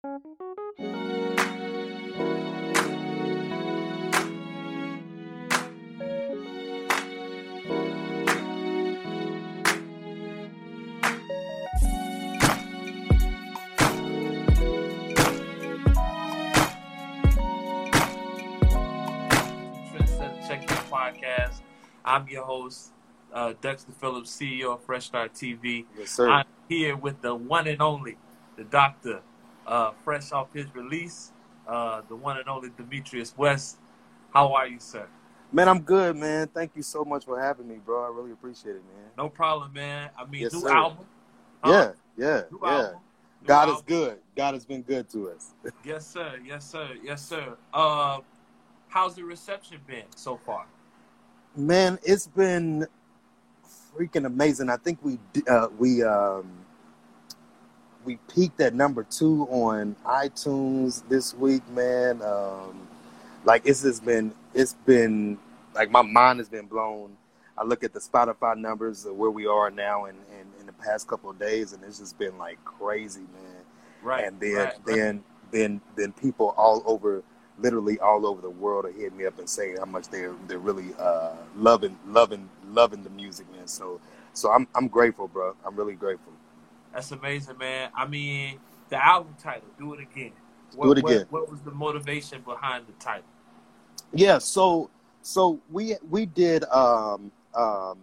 Check your podcast. I'm your host, uh, Dexter Phillips, CEO of Fresh Start TV. Yes, sir. I'm here with the one and only, the doctor, uh, fresh off his release, uh, the one and only Demetrius West. How are you, sir? Man, I'm good, man. Thank you so much for having me, bro. I really appreciate it, man. No problem, man. I mean, Yes, new sir. album. Huh? Yeah, yeah, New yeah. album. New God is good. God has been good to us. Yes, sir. Yes, sir. Yes, sir. Uh, how's the reception been so far? Man, it's been freaking amazing. I think we uh, we um, we peaked at number two on iTunes this week, man. Um, like it's just been it's been like my mind has been blown. I look at the Spotify numbers of where we are now and in, in, the past couple of days, and it's just been like crazy, man. Right. and then right, right. then then then people all over literally all over the world are hitting me up and saying how much they're they're really uh loving loving loving the music man so so i'm i'm grateful bro i'm really grateful That's amazing, man. I mean, the album title, "Do It Again." What, Do It Again. What, what was the motivation behind the title? yeah so so we we did um um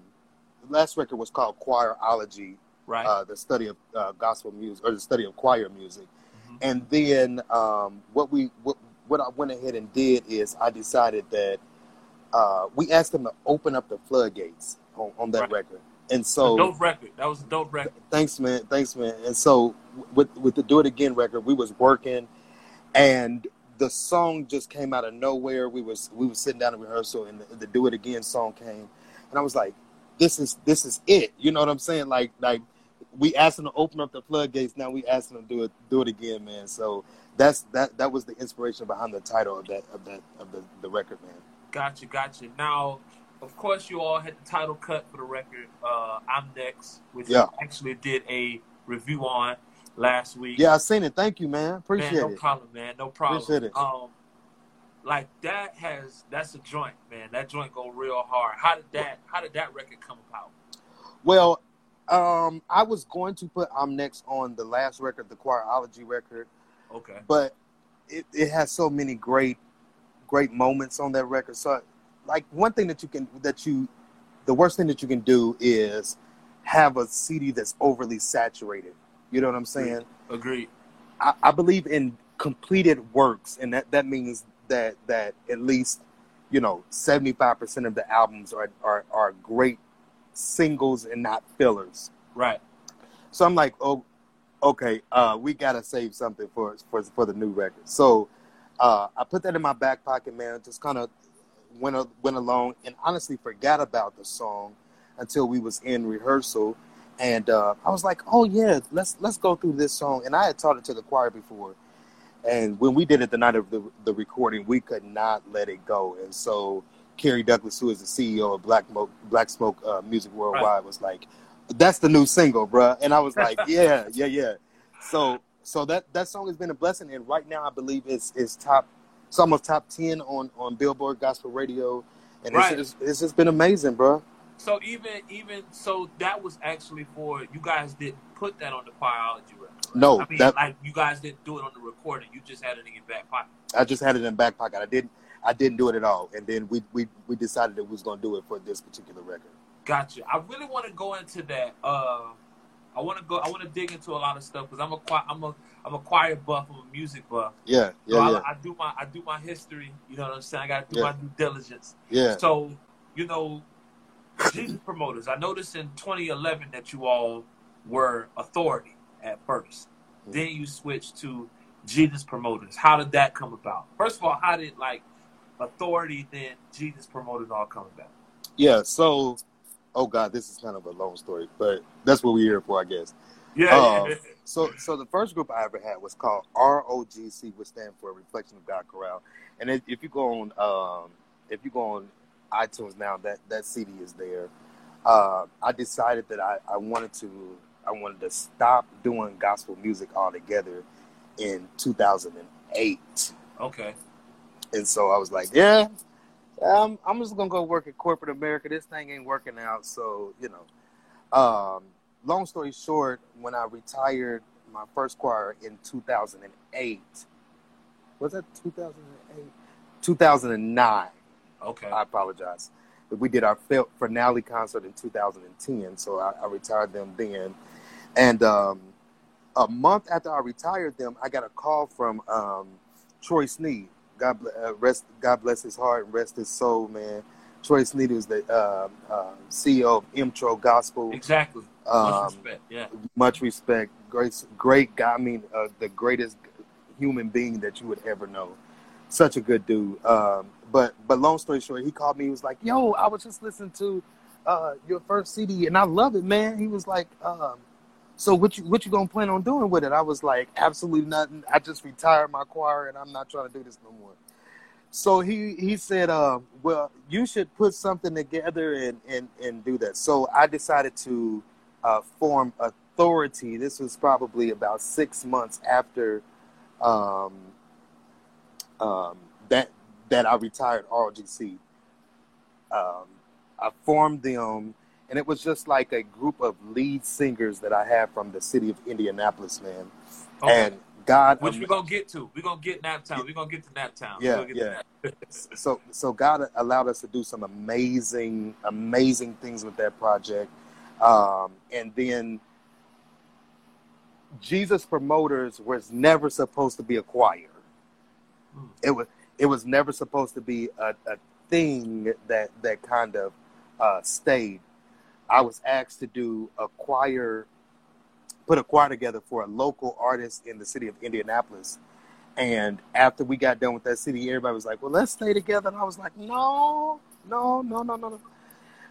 the last record was called choirology Right. uh the study of uh, gospel music or the study of choir music Mhm. and then um, what we what, what I went ahead and did is I decided that uh, we asked them to open up the floodgates on, on that Right. record, and A so dope record. That was a dope record. thanks man, thanks man. And so with with the Do It Again record, we was working, and the song just came out of nowhere. We was we was sitting down in rehearsal, and the, the Do It Again song came, and I was like, this is this is it. You know what I'm saying? Like like we asked them to open up the floodgates. Now we asked them to do it do it again, man. So that's that that was the inspiration behind the title of that of that of the, the record, man. Gotcha, gotcha. Now, of course, you all had the title cut for the record. Uh, I'm next, which Yeah. actually did a review on last week. Yeah, I seen it. Thank you, man. man, Appreciate no it. problem, man. No problem. Appreciate it. Um, like that has that's a joint, man. That joint go real hard. How did that? How did that record come about? Well, um, I was going to put I'm next on the last record, the Choirology record, Okay. but it, it has so many great great moments on that record. So like one thing that you can that you the worst thing that you can do is have a CD that's overly saturated. You know what I'm saying? Agreed. I, I believe in completed works, and that, that means that that at least you know 75 percent of the albums are, are are great singles and not fillers. Right. So I'm like, oh, okay, uh, we gotta save something for for for the new record. So uh, I put that in my back pocket, man. Just kind of went went along, and honestly forgot about the song until we was in rehearsal, and uh, I was like, oh yeah, let's let's go through this song. And I had taught it to the choir before, and when we did it the night of the the recording, we could not let it go, and so. Kerry Douglas, who is the CEO of Black Mo- Black Smoke uh, Music Worldwide, was like, "That's the new single, bruh. And I was like, "Yeah, yeah, yeah." So, so that that song has been a blessing, and right now I believe it's it's top, it's almost top ten on on Billboard Gospel Radio, and Right. it's, it's it's just been amazing, bruh. So even even so, that was actually for you guys didn't put that on the Choirology record. right? No, I mean that- like you guys didn't do it on the recording. You just had it in your back pocket. I just had it in back pocket. I didn't I didn't do it at all, and then we we we decided that we was gonna do it for this particular record. Gotcha. I really want to go into that. Uh, I want to go. I want to dig into a lot of stuff because I'm a choir, I'm a I'm a choir buff. I'm a music buff. Yeah, So yeah, I, yeah, I do my I do my history. You know what I'm saying? I got to do Yeah. my due diligence. yeah. So you know, Jesus promoters. I noticed in 2011 that you all were authority at first. Mhm. Then you switched to Jesus promoters. How did that come about? First of all, how did like authority then Jesus promoters all come about? Yeah, so, oh God, this is kind of a long story, but that's what we're here for, I guess. Yeah, Uh, yeah. So, so the first group I ever had was called ROGC, which stand for Reflection of God Chorale. And if, if you go on, um, if you go on iTunes now, that that CD is there. Uh, I decided that I, I wanted to, I wanted to stop doing gospel music altogether, in 2008. Okay. And so I was like, yeah, um, I'm just gonna go work at corporate America. This thing ain't working out. So you know, um, long story short, when I retired my first choir in 2008, was that 2008? 2009. Okay. I apologize. We did our finale concert in 2010, so I, I retired them then. And um, a month after I retired them, I got a call from um, Troy Sneed. God, bl- uh, rest, God bless his heart and rest his soul, man. Troy Sneed is the uh, uh, CEO of Emtro Gospel. Exactly. Much Um, respect. Yeah. much respect. Great, great guy. I mean, uh, the greatest human being that you would ever know. Such a good dude. Um, but but long story short, he called me. He was like, "Yo, I was just listening to uh, your first CD, and I love it, man." He was like, um, "So what you what you gonna plan on doing with it?" I was like, "Absolutely nothing. I just retired my choir, and I'm not trying to do this no more." So he he said, uh, "Well, you should put something together and and and do that." So I decided to uh, form authority. This was probably about six months after um, um, that that I retired RGC. Um, I formed them, and it was just like a group of lead singers that I had from the city of Indianapolis, man. Okay. And God, Which we're gonna get to. We're gonna get Naptown. We're gonna get to. Yeah, gonna get yeah. to that. so so God allowed us to do some amazing amazing things with that project, um, and then Jesus Promoters was never supposed to be a choir. Hmm. It was it was never supposed to be a, a thing that that kind of uh, stayed. I was asked to do a choir, put a choir together for a local artist in the city of Indianapolis. And after we got done with that city, everybody was like, "Well, let's stay together." And I was like, "No, no, no, no, no, no."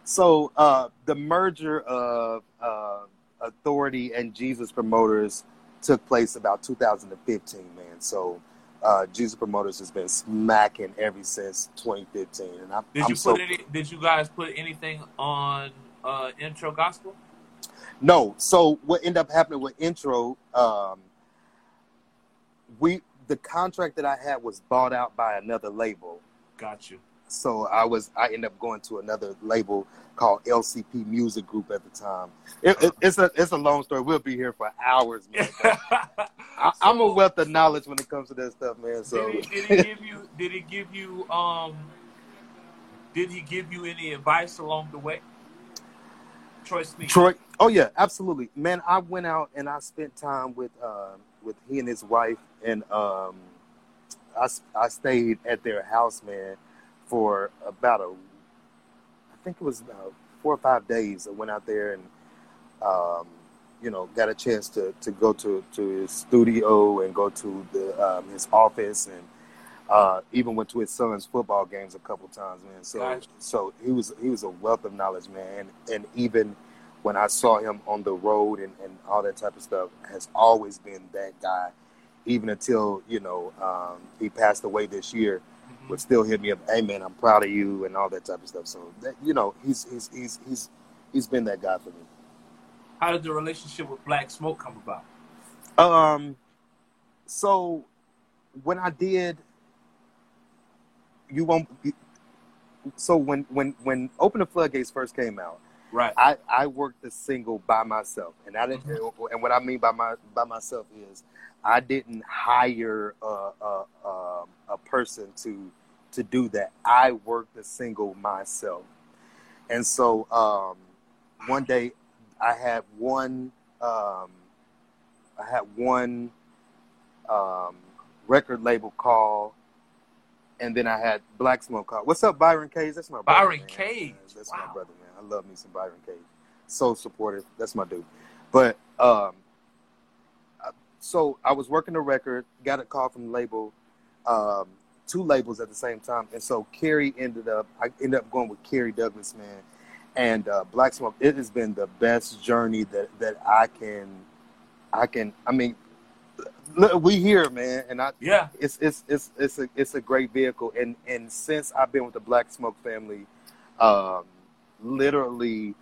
So uh, the merger of uh, Authority and Jesus Promoters took place about 2015, man. So uh, Jesus Promoters has been smacking ever since 2015, and I'm, Did I'm you so put any? Did you guys put anything on uh, Emtro gospel? No. So what ended up happening with Emtro, um, we the contract that I had was bought out by another label. Got you. So I was I ended up going to another label called LCP Music Group at the time. It, it, it's a it's a long story. We'll be here for hours, man. I, I'm a wealth of knowledge when it comes to that stuff, man. So Did he, did he give you? Did he give you? Um, did he give you any advice along the way? Troy Sneed. Troy. Oh yeah, absolutely, man. I went out and I spent time with uh, with he and his wife, and um, I I stayed at their house, man, for about a, I think it was about four or five days. I went out there and, um, you know, got a chance to to go to to his studio and go to the um, his office and. Uh, even went to his son's football games a couple times, man. So, Gotcha. so he was he was a wealth of knowledge, man. And, and even when I saw him on the road and, and all that type of stuff, has always been that guy. Even until you know um, he passed away this year, Mhm. would still hit me up, "Hey man, I'm proud of you," and all that type of stuff. So that, you know, he's he's he's he's he's been that guy for me. How did the relationship with Black Smoke come about? Um, so when I did, you won't. So when when when Open the Floodgates first came out. Right. I, I worked the single by myself, and I didn't. And what I mean by my by myself is, I didn't hire a a, a, a person to to do that. I worked the single myself, and so um, one day I had one um, I had one um, record label call, and then I had Black Smoke call. What's up, Byron Cage? That's my brother, Byron. Cage. That's Wow. my brother, man. I love me some Byron Cage. So supportive. That's my dude. But um, so I was working the record, got a call from the label, um, two labels at the same time, and so Kerry ended up. I ended up going with Kerry Douglas, man, and uh, Black Smoke. It has been the best journey that that I can, I can. I mean, look, we here, man, and I Yeah. it's it's it's it's a it's a great vehicle and and since I've been with the Black Smoke family, um, literally,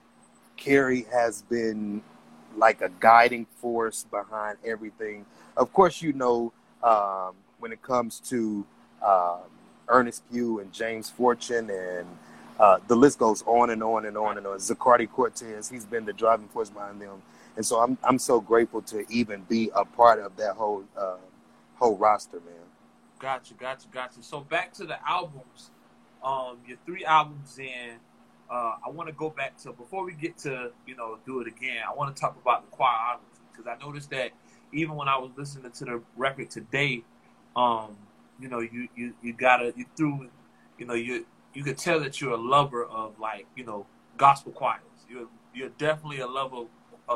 Kerry has been like a guiding force behind everything. Of course, you know um, when it comes to um, Ernest Pugh and James Fortune and uh, the list goes on and on and on and on. Zacardi Cortez, he's been the driving force behind them, and so I'm I'm so grateful to even be a part of that whole uh, whole roster, man. Gotcha, gotcha, gotcha. So back to the albums, um, your three albums in. Uh, I want to go back to before we get to you know do it again. I want to talk about the choir because I noticed that even when I was listening to the record today, um, you know, you you you gotta you threw, you know, you you could tell that you're a lover of like you know gospel choirs. You're you're definitely a lover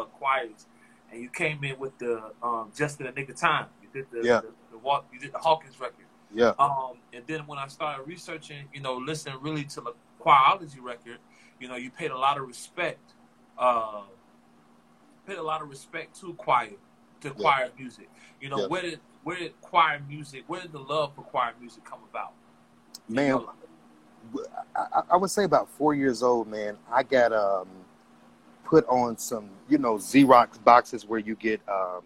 of choirs, and you came in with the um, just in the nick of time. You did the, yeah. the, the walk. You did the Hawkins record. Yeah. Um, and then when I started researching, you know, listening really to the choirology record, you know, you paid a lot of respect. Uh, paid a lot of respect to choir, to choir music. You know, yeah. where did where did choir music, where did the love for choir music come about? Man, you know, I, I, would say about four years old, man. I got um, put on some, you know, Xerox boxes where you get, um,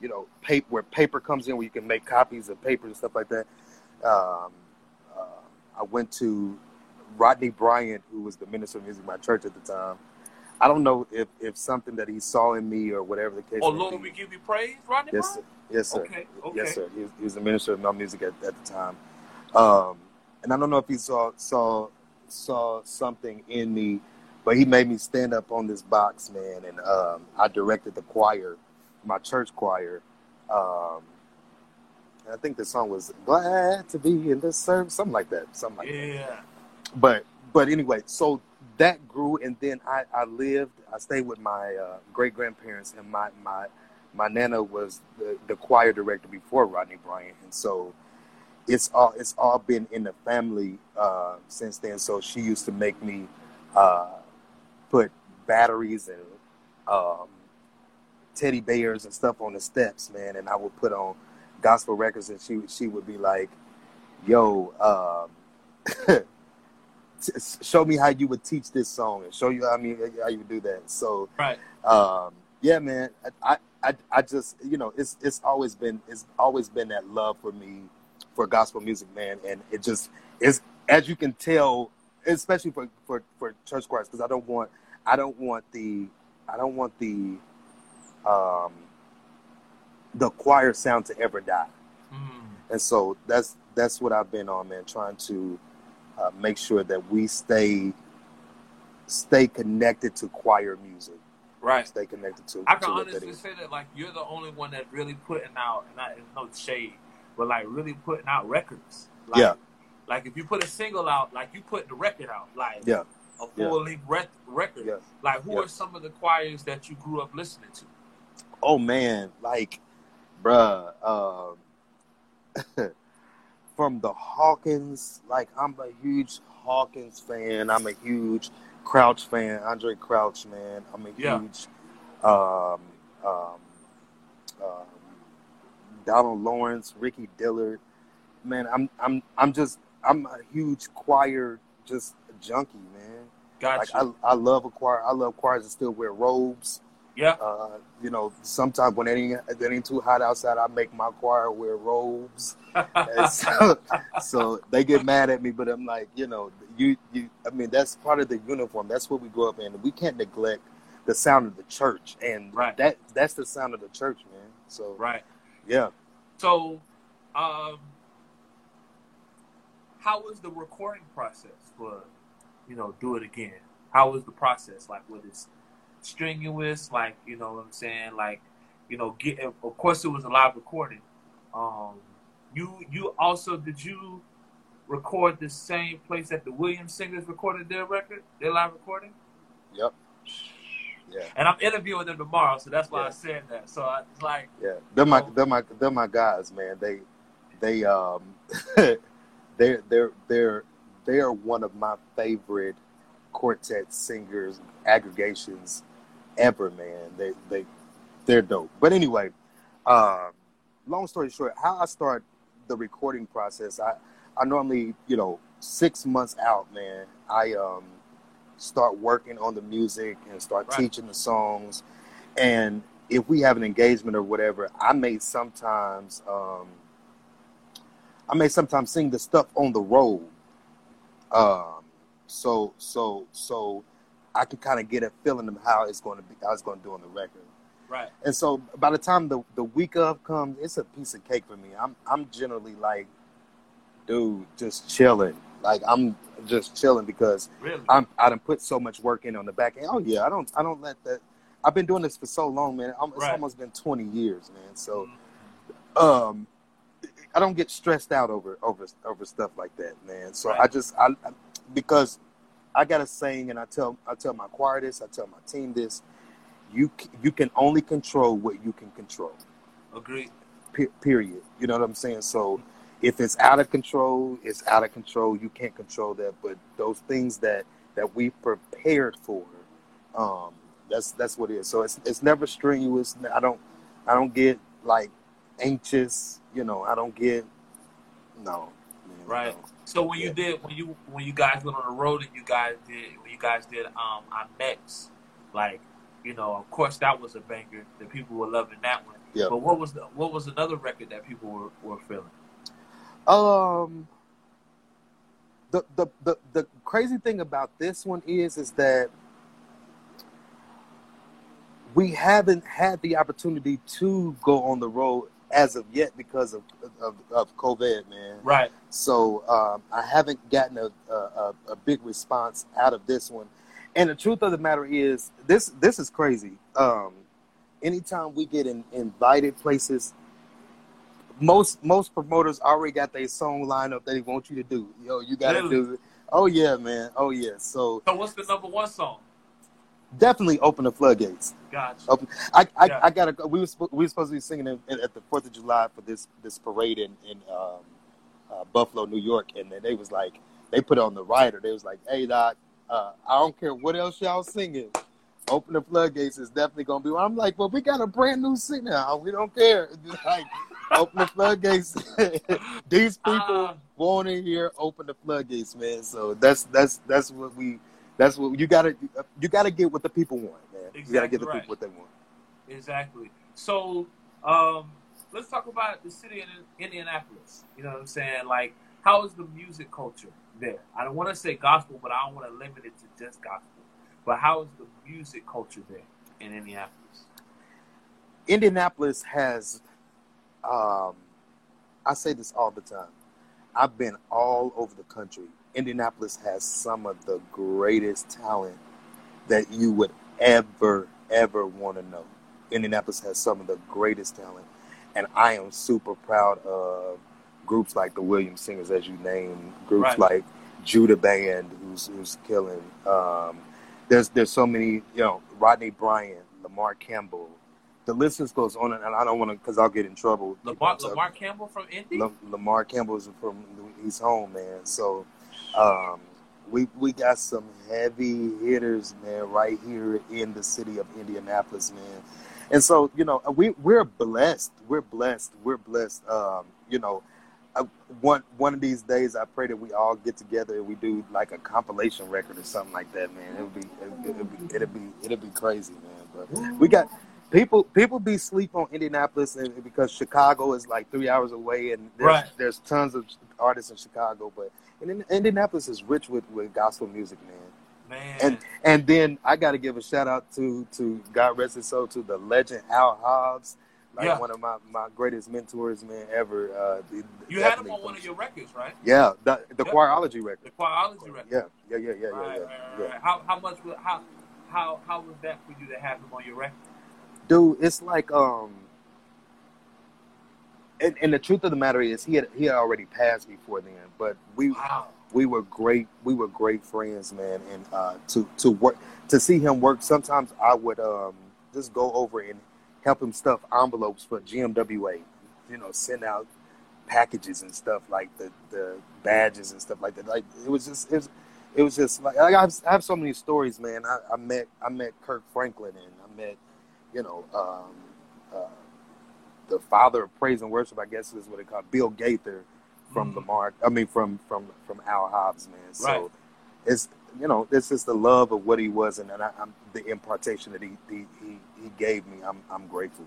you know, paper where paper comes in where you can make copies of paper and stuff like that. Um, uh, I went to Rodney Bryant, who was the minister of music in my church at the time. I don't know if, if something that he saw in me or whatever the case. Oh Lord, be. we give you praise, Rodney. Yes, sir. Yes, sir. Okay. okay. Yes, sir. He was, he was the minister of my music at, at the time, um, and I don't know if he saw saw saw something in me, but he made me stand up on this box, man, and um, I directed the choir, my church choir. Um, I think the song was "Glad to Be in the Service," something like that, something like yeah. that. But but anyway, so that grew, and then I, I lived. I stayed with my uh, great grandparents, and my my my nana was the, the choir director before Rodney Bryant, and so it's all it's all been in the family uh, since then. So she used to make me uh, put batteries and um, teddy bears and stuff on the steps, man, and I would put on gospel records, and she she would be like, "Yo." Um, show me how you would teach this song and show you I mean how you would do that. So right, um, yeah, man. I, I I just you know it's it's always been it's always been that love for me for gospel music, man, and it just is as you can tell, especially for for for church choirs, because I don't want I don't want the I don't want the um the choir sound to ever die. Mm. And so that's that's what I've been on, man, trying to uh, make sure that we stay stay connected to choir music. Right. Stay connected to. I can to honestly say that like you're the only one that really putting out, and not no shade, but like really putting out records. Like, yeah. Like if you put a single out, like you put the record out, like yeah. a full length rec- record. Yeah. Like who are some of the choirs that you grew up listening to? Oh man, like, bruh. Um, from the Hawkins, like I'm a huge Hawkins fan. I'm a huge Crouch fan, Andraé Crouch man. I'm a huge um, um, um, Donald Lawrence, Ricky Dillard. Man, I'm I'm I'm just I'm a huge choir just junkie, man. Gotcha. Like I I love a choir. I love choirs that still wear robes. Yeah. Uh, you know, sometimes when it ain't, it ain't too hot outside, I make my choir wear robes. so, so, they get mad at me, but I'm like, you know, you, you. I mean, that's part of the uniform. That's what we grew up in. We can't neglect the sound of the church, and right. that that's the sound of the church, man. So right, yeah. So, um, how was the recording process for, you know, do it again? How was the process like? with it strenuous, like you know what I'm saying, like you know, get. Of course, it was a live recording. Um, you you also did you record the same place that the Williams singers recorded their record, their live recording? Yep. Yeah. And I'm interviewing them tomorrow, so that's why yeah. I said that. So I it's like Yeah. They're my they're my they're my guys, man. They they um they're they're they're they're one of my favorite quartet singers aggregations ever, man. They they they're dope. But anyway, um, long story short, how I start the recording process, I I normally you know six months out, man. I um start working on the music and start right. teaching the songs, and if we have an engagement or whatever, I may sometimes um, I may sometimes sing the stuff on the road. Um, so so so I can kind of get a feeling of how it's going to be, how it's going to do on the record. Right. And so by the time the, the week of comes, it's a piece of cake for me. I'm I'm generally like, dude, just chilling. Like I'm just chilling because Really? I'm I done put so much work in on the back end. Oh yeah, I don't I don't let that. I've been doing this for so long, man. It's Right. almost been 20 years, man. So Mhm. um, I don't get stressed out over over over stuff like that, man. So Right. I just I, I because I got a saying, and I tell I tell my choir this, I tell my team this. You you can only control what you can control. Agreed. pe- period. You know what I'm saying? So if it's out of control, it's out of control. You can't control that. But those things that that we prepared for, um, that's that's what it is. So it's it's never strenuous. I don't I don't get like anxious. You know, I don't get no. man, Right. no. So when you Yeah. did when you when you guys went on the road and you guys did when you guys did um I'm Next, like you know, of course that was a banger. The people were loving that one. Yeah. But what was the what was another record that people were, were feeling? Um, the, the the the crazy thing about this one is is that we haven't had the opportunity to go on the road as of yet because of of, of COVID, man. Right. So um, I haven't gotten a, a a big response out of this one. And the truth of the matter is, this this is crazy. Um, anytime we get in, invited places, most most promoters already got their song lined up that they want you to do. Yo, you got to Really? do it. Oh yeah, man. Oh yeah. So So what's the number one song? Definitely open the floodgates. Gotcha. Oh, I I, Yeah. I gotta. go. We were we were supposed to be singing in, at the Fourth of July for this this parade in in um, uh, Buffalo, New York, and then they was like they put on the rider. They was like, "Hey, doc, uh, I don't care what else y'all singing. Open the floodgates is definitely gonna be." one." I'm like, "Well, we got a brand new singer. We don't care. like, open the floodgates. These people Ah. want to hear open the floodgates, man. So that's that's that's what we." That's what you gotta you gotta get what the people want, man. you gotta get the right. people what they want. Exactly. So um, let's talk about the city of Indianapolis. You know what I'm saying? Like, how is the music culture there? I don't want to say gospel, but I don't want to limit it to just gospel. But how is the music culture there in Indianapolis? Indianapolis has, um, I say this all the time. I've been all over the country. Indianapolis has some of the greatest talent that you would ever, ever want to know. Indianapolis has some of the greatest talent, and I am super proud of groups like the Williams Singers, as you name, groups Right. like Judah Band, who's who's killing. Um, there's there's so many, you know, Rodney Bryant, Lamar Campbell. The list just goes on, and I don't want to because I'll get in trouble. Lamar, Lamar Campbell from Indy? Lam- Lamar Campbell is from he's home, man. So um, we we got some heavy hitters, man, right here in the city of Indianapolis, man. And so you know we we're blessed. We're blessed. We're blessed. Um, you know, I, one one of these days, I pray that we all get together and we do like a compilation record or something like that, man. It'll be it'll, it'll be it'll be it'll be crazy, man. But we got people people be sleep on Indianapolis and because Chicago is like three hours away and there's, Right. there's tons of artists in Chicago, but and Indianapolis is rich with, with gospel music, man. Man. And and then I got to give a shout out to to God rest his soul to the legend Al Hobbs, like Yeah. one of my, my greatest mentors, man, ever. Uh, the- you had him on one of your records, right? yeah, the the Yeah. choirology record. The. Choirology record. Yeah, yeah, yeah, yeah, yeah, Right, yeah, right, yeah. right. How, how much, was- how, how, how was that for you to have him on your record? dude it's like um and, and the truth of the matter is he had he had already passed before then but we Wow. we were great we were great friends man and uh to to work to see him work sometimes i would um just go over and help him stuff envelopes for gmwa you know send out packages and stuff like the the badges and stuff like that like it was just it was it was just like I have, I have so many stories, man. I, I met I met Kirk Franklin and I met, you know, um, uh, the father of praise and worship. I guess is what they call Bill Gaither from the Mark. I mean from from from Al Hobbs, man. So Right. it's you know, this is the love of what he was, and, and I, am the impartation that he, he he he gave me. I'm I'm grateful.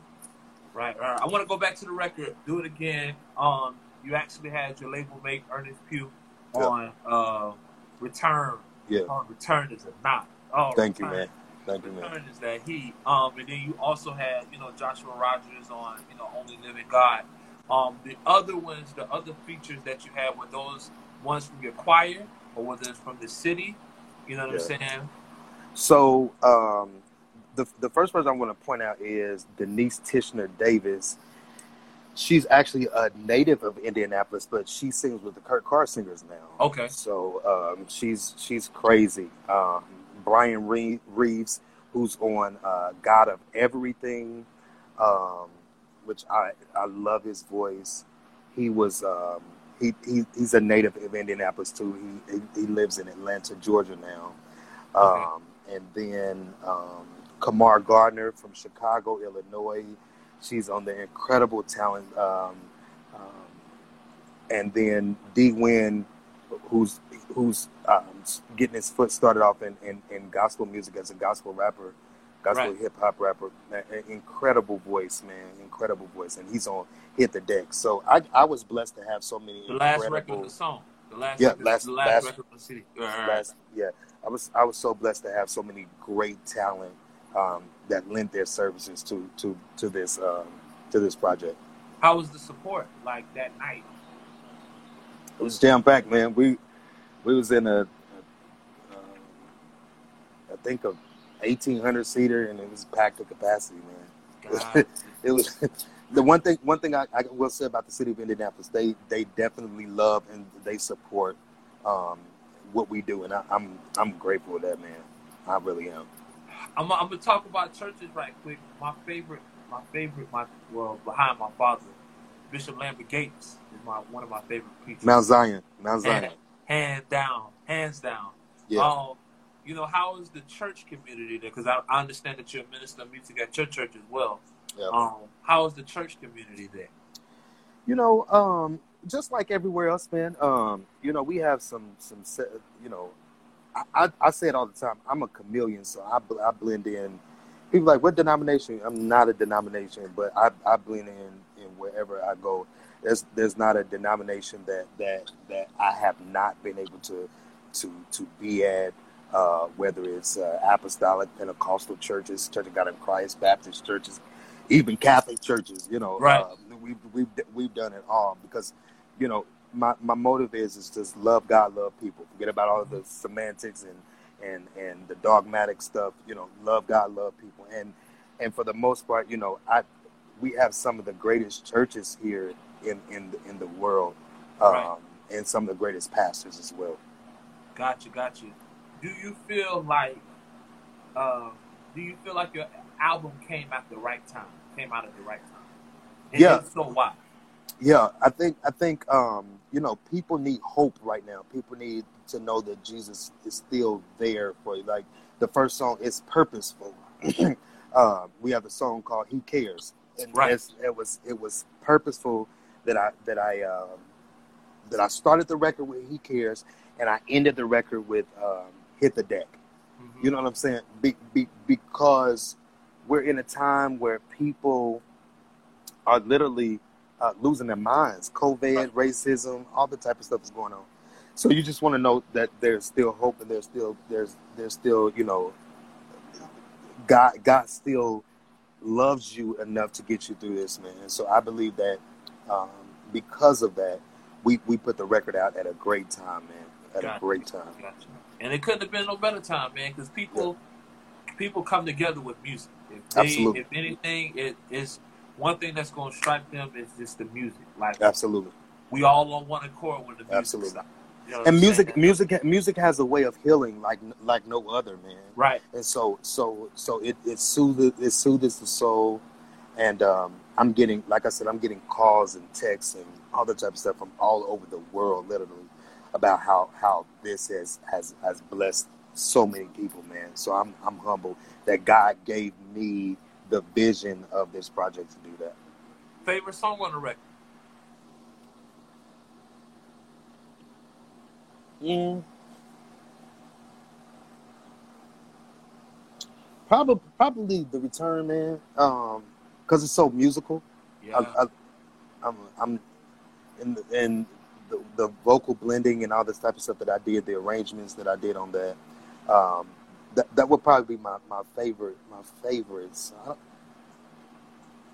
Right, right. I want to go back to the record. Do it again. Um, you actually had your label mate Ernest Pugh on uh, Return. Yeah. On Return is a knot. Oh, thank Return. you, man. Thank you, man. That he, Um, and then you also had you know Joshua Rogers on you know Only Living God. Um, the other ones, the other features that you had were those ones from your choir or whether it's from the city. You know what Yeah. I'm saying? So um, the the first person I want to point out is Denise Tishner Davis. She's actually a native of Indianapolis, but she sings with the Kurt Carr singers now. Okay. So um, she's she's crazy. Um, Brian Reeves, who's on uh, God of Everything, um, which I I love his voice. He was um, he, he he's a native of Indianapolis too. He he, he lives in Atlanta, Georgia now. Okay. Um, and then um, Kamar Gardner from Chicago, Illinois. She's on the incredible talent. Um, um, and then D. Wynn, who's who's um, getting his foot started off in, in, in gospel music as a gospel rapper, gospel Right. hip hop rapper. Man, incredible voice, man, incredible voice, and he's on hit the deck. So I I was blessed to have so many The last record of the song. The last Yeah, record, last- the last, last- record of the city. Right. last yeah i was i was so blessed to have so many great talent um, that lent their services to to to this um, to this project How was the support like that night? it was jam packed man we we was in a, think a 1800 seater and it was packed to capacity man God, it was the one thing one thing I, I will say about the city of indianapolis they they definitely love and they support um, what we do and I, i'm i'm grateful for that man i really am I'm, I'm gonna talk about churches right quick. My favorite, my favorite, my well behind my father, Bishop Lambert Gates is my one of my favorite preachers. Mount Zion. Mount Zion. Hand, hands down, hands down. Yeah. Um, you know how is the church community there? Because I, I understand that you're a minister of music at your church as well. yeah. Um, how is the church community there? you know, um, just like everywhere else, man. Um, you know, we have some some you know, I, I, I say it all the time. I'm a chameleon, so I, bl- I blend in. People like what denomination? I'm not a denomination, but I, I blend in in wherever I go. There's there's not a denomination that that that I have not been able to to to be at. Uh, whether it's uh, apostolic, Pentecostal churches, Church of God in Christ, Baptist churches, even Catholic churches, you know, Right. uh, we've we've we've done it all because, you know, my, my motive is is just love God, love people. Forget about all the semantics and and and the dogmatic stuff. You know, love God, love people, and and for the most part, you know, I we have some of the greatest churches here in in the, in the world, um, Right. and some of the greatest pastors as well. Gotcha, gotcha. Do you feel like, uh, do you feel like your album came at the right time? Came out at the right time? And Yeah. so why? Yeah, I think I think um, you know people need hope right now. People need to know that Jesus is still there for you. Like the first song is purposeful. uh, we have a song called "He Cares," and Right. it was it was purposeful that I that I um, that I started the record with "He Cares" and I ended the record with um, "Hit the Deck." Mhm. You know what I'm saying? Be, be, because we're in a time where people are literally uh, losing their minds. COVID, racism, all the type of stuff is going on. So you just want to know that there's still hope and there's still there's there's still you know God God still loves you enough to get you through this, man. And so I believe that um, because of that, we we put the record out at a great time, man. At Gotcha. a great time. Gotcha. And it couldn't have been no better time, man, because people people come together with music. If they, Absolutely. if anything, it is one thing that's going to strike them is just the music. Like Absolutely. we all on one accord when the music Absolutely. stops. You know and music saying? music music has a way of healing like like no other man right? and so so so it it soothes it soothes the soul and um i'm getting like i said i'm getting calls and texts and all that type of stuff from all over the world literally about how how this has has has blessed so many people man so i'm i'm humbled that god gave me the vision of this project to do that Favorite song on the record? probably probably the return, man. Um, because it's so musical. Yeah. I, I, I'm I'm in the, in the, the vocal blending and all this type of stuff that I did, the arrangements that I did on that. Um, that that would probably be my, my favorite my favorites.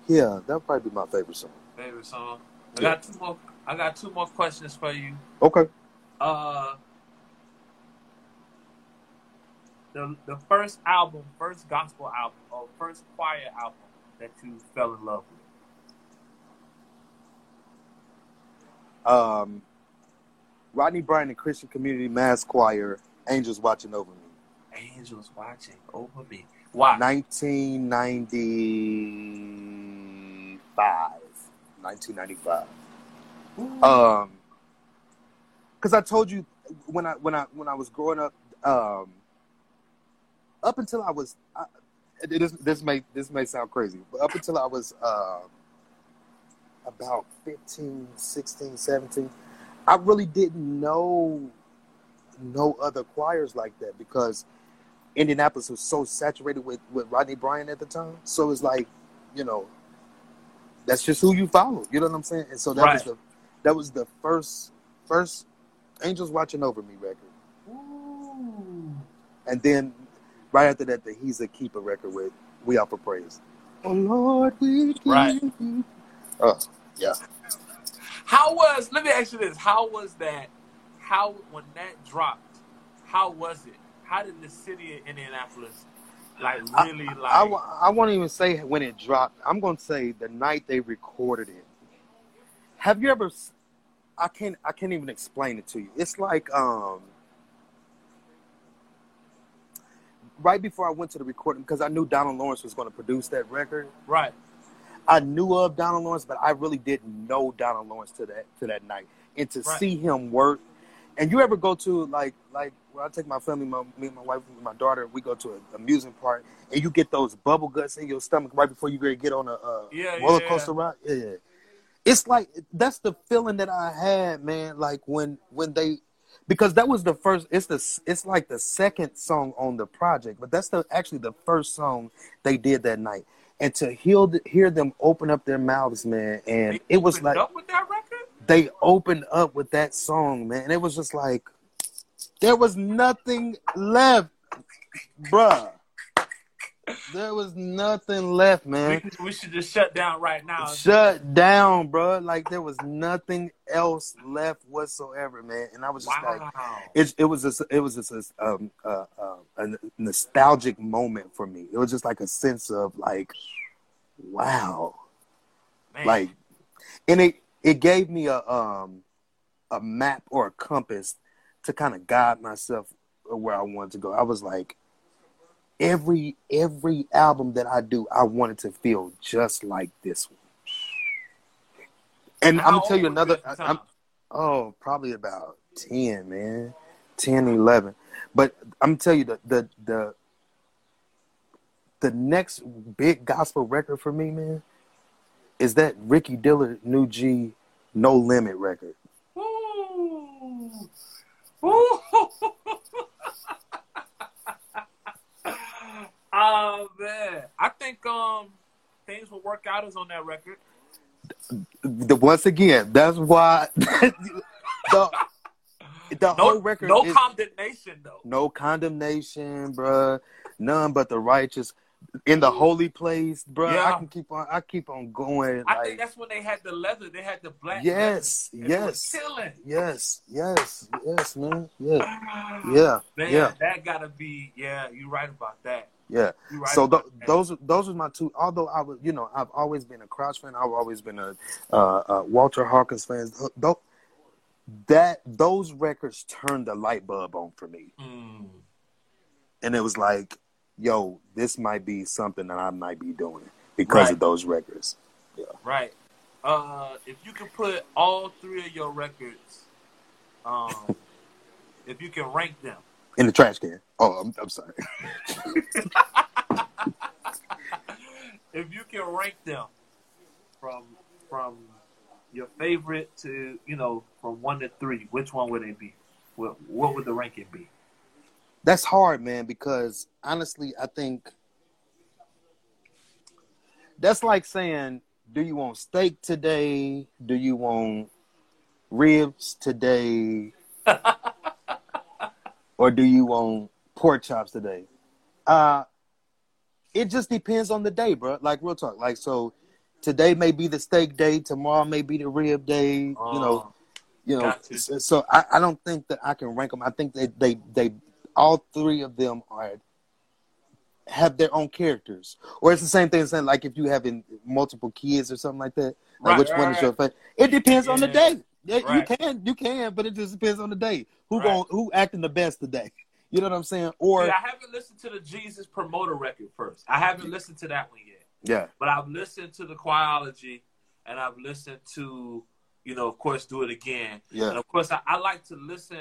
Yeah, that would probably be my favorite song. Favorite song. I Yeah. got two more. I got two more questions for you. Okay. Uh, the the first album, first gospel album, or first choir album that you fell in love with. Um, Rodney Bryant and Christian Community Mass Choir, Angels Watching Over Me. Angels watching over me. Why? 1995. 1995. Ooh. Um, because I told you when I when I when I was growing up, um, up until I was, I, this this may this may sound crazy, but up until I was uh, about 15, 16, 17, I really didn't know no other choirs like that because Indianapolis was so saturated with with Rodney Bryant at the time. So it's like, you know, that's just who you follow. You know what I'm saying? And so that was the that was the first first Angels Watching Over Me record. Ooh. And then right after that, the He's a Keeper record with We Offer Praise. Oh Lord, we give Right. Oh, yeah. How was? Let me ask you this: How was that? How when that dropped? How was it? How did the city of Indianapolis like really like? I, wa- I won't even say when it dropped. I'm going to say the night they recorded it. Have you ever? I can't. I can't even explain it to you. It's like um, right before I went to the recording because I knew Donald Lawrence was going to produce that record. right. I knew of Donald Lawrence, but I really didn't know Donald Lawrence to that to that night. And to Right. see him work, and you ever go to like like where I take my family, my, me and my wife, and my daughter, we go to an amusement park, and you get those bubble guts in your stomach right before you get on a, uh Yeah, roller yeah. coaster ride. Yeah, yeah. It's like that's the feeling that I had, man. Like when when they, because that was the first. It's the it's like the second song on the project, but that's the actually the first song they did that night. And to hear hear them open up their mouths, man, and They it was like up with that record. they opened up with that song, man. And it was just like there was nothing left, bruh. There was nothing left, man. we should just shut down right now. Shut down, bruh. Like there was nothing else left whatsoever, man. And I was just like, Wow. it, it was just, it was just a, um, uh, uh, a nostalgic moment for me. It was just like a sense of like, wow, Man. like and it it gave me a um a map or a compass to kind of guide myself where I wanted to go. I was like every every album that I do, I wanted to feel just like this one. And How I'm gonna tell you another I'm, oh, probably about 10, man. 10, 11. But I'm gonna tell you the the the the next big gospel record for me, man, is that Ricky Dillard New G No Limit record. Ooh. Ooh. oh man, I think um things will work out is on that record. The, once again, that's why the the No, whole record no is condemnation though. no condemnation, bruh. None but the righteous in the holy place, bruh. Yeah. I can keep on. I keep on going. I like, think that's when they had the leather. They had the black. yes, leather, and it was yes, killing. yes, yes, yes, man. Yeah, yeah, Man, yeah, that gotta be. Yeah, you're right about that. yeah. Right. so th- those those are my two. Although I was, you know, I've always been a Crouch fan. I've always been a uh, uh, Walter Hawkins fan. Th- that those records turned the light bulb on for me, Mm. and it was like, yo, this might be something that I might be doing because Right. of those records. Yeah. Right. Uh, if you can put all three of your records, um, if you can rank them, In the trash can. Oh, I'm, I'm sorry. if you can rank them from from your favorite to you know from one to three, which one would it be? What what would the ranking be? That's hard, man, because honestly, I think that's like saying, do you want steak today? Do you want ribs today? or do you want pork chops today? Uh it just depends on the day, bro. Like real talk. Like so today may be the steak day, tomorrow may be the rib day, you know. Oh, You know, so, I, I don't think that I can rank them. I think they, they, they, all three of them are have their own characters, or it's the same thing as saying like if you having multiple kids or something like that. Like Right, which right, one is your favorite? It depends on the day. Yeah, Right. You can, you can, but it just depends on the day. Who Right. going who acting the best today? You know what I'm saying? Or I haven't listened to the Jesus promoter record first. I haven't listened to that one yet. Yeah, But I've listened to the Choirology and I've listened to, you know, of course, do it again. Yeah. And yeah, of course, I, I like to listen.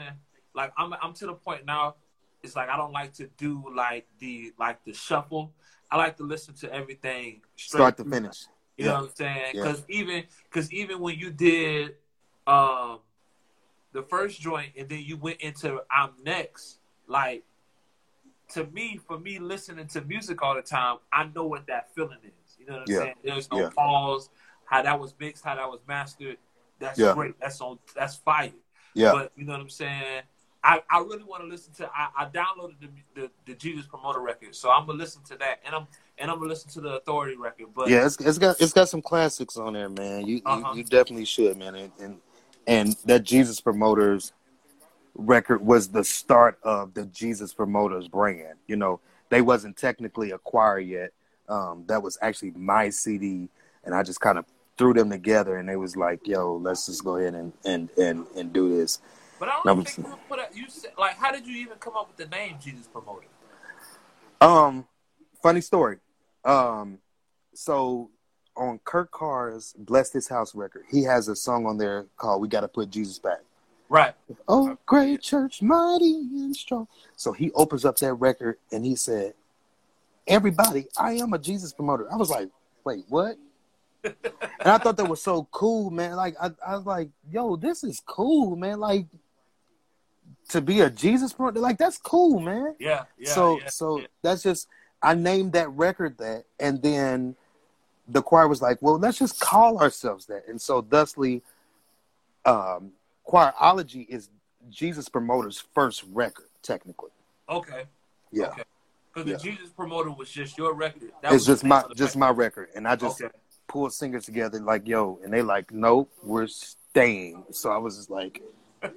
Like I'm, I'm to the point now. It's like I don't like to do like the like the shuffle. I like to listen to everything straight start to finish. You Yeah. know what I'm saying? Yeah. Because even because even when you did um the first joint and then you went into I'm Next, like to me, for me listening to music all the time, I know what that feeling is. You know what I'm Yeah. saying? There's no Yeah. pause, how that was mixed, how that was mastered. That's Yeah. great. That's on that's fire. Yeah, But you know what I'm saying? I, I really want to listen to. I, I downloaded the, the the Jesus promoter record, so I'm gonna listen to that, and I'm and I'm gonna listen to the Authority record. But yeah, it's, it's got it's got some classics on there, man. You Uh-huh. you, you definitely should, man. And, and and that Jesus Promoters record was the start of the Jesus Promoters brand. You know, they wasn't technically a choir yet. Um, that was actually my CD, and I just kind of threw them together, and they was like, "Yo, let's just go ahead and and and, and do this." But I don't think you put a, you said like how did you even come up with the name Jesus Promoter? Um, funny story. Um, so on Kurt Carr's "Bless This House" record, he has a song on there called "We Got to Put Jesus Back." Right. Oh, great church, mighty and strong. So he opens up that record and he said, "Everybody, I am a Jesus promoter." I was like, "Wait, what?" and I thought that was so cool, man. Like I, I was like, "Yo, this is cool, man." Like to be a Jesus promoter, like that's cool, man Yeah. Yeah. so yeah, so yeah. that's just I named that record that, and then the choir was like, "Well, let's just call ourselves that." And so, thusly, um, Choirology is Jesus Promoter's first record, technically. okay. Yeah, Okay. Because Yeah. the Jesus Promoter was just your record. That it's just my just record. my record, and I just Okay. pulled singers together like, "Yo," and they like, "Nope, we're staying." So I was just like,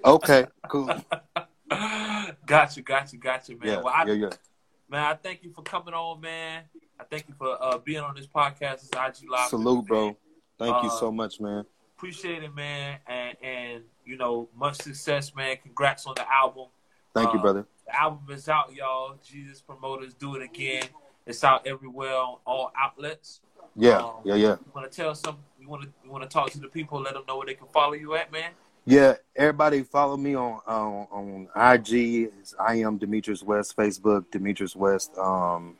"Okay, cool." gotcha, gotcha, gotcha, man. Yeah, well, I, yeah, yeah. man, I thank you for coming on, man. I thank you for uh, being on this podcast. It's IG Live. Salute, bro. Thank you Uh, so much, man. Appreciate it, man. And and you know, much success, man. Congrats on the album. Thank you, uh, brother. The album is out, y'all. Jesus Promoters Do It Again. It's out everywhere on all outlets. Yeah, um, yeah, yeah. You want to tell some? You want to you want to talk to the people? Let them know where they can follow you at, man. Yeah, everybody follow me on on, on IG. It's I am Demetrius West, Facebook Demetrius West, um,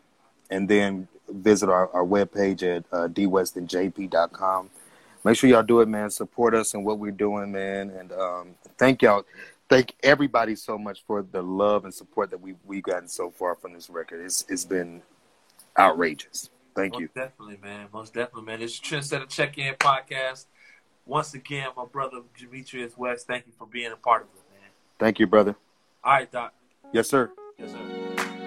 and then visit our, our webpage at uh, dwestandjp.com. Make sure y'all do it, man. Support us and what we're doing, man. And um, thank y'all. Thank everybody so much for the love and support that we we've gotten so far from this record. It's it's been outrageous. Thank Most you. definitely, man. Most definitely, man. It's Trendsetter Check In podcast. Once again, my brother Demetrius West. Thank you for being a part of it, man. Thank you, brother. All right, Doc. Yes, sir. Yes, sir.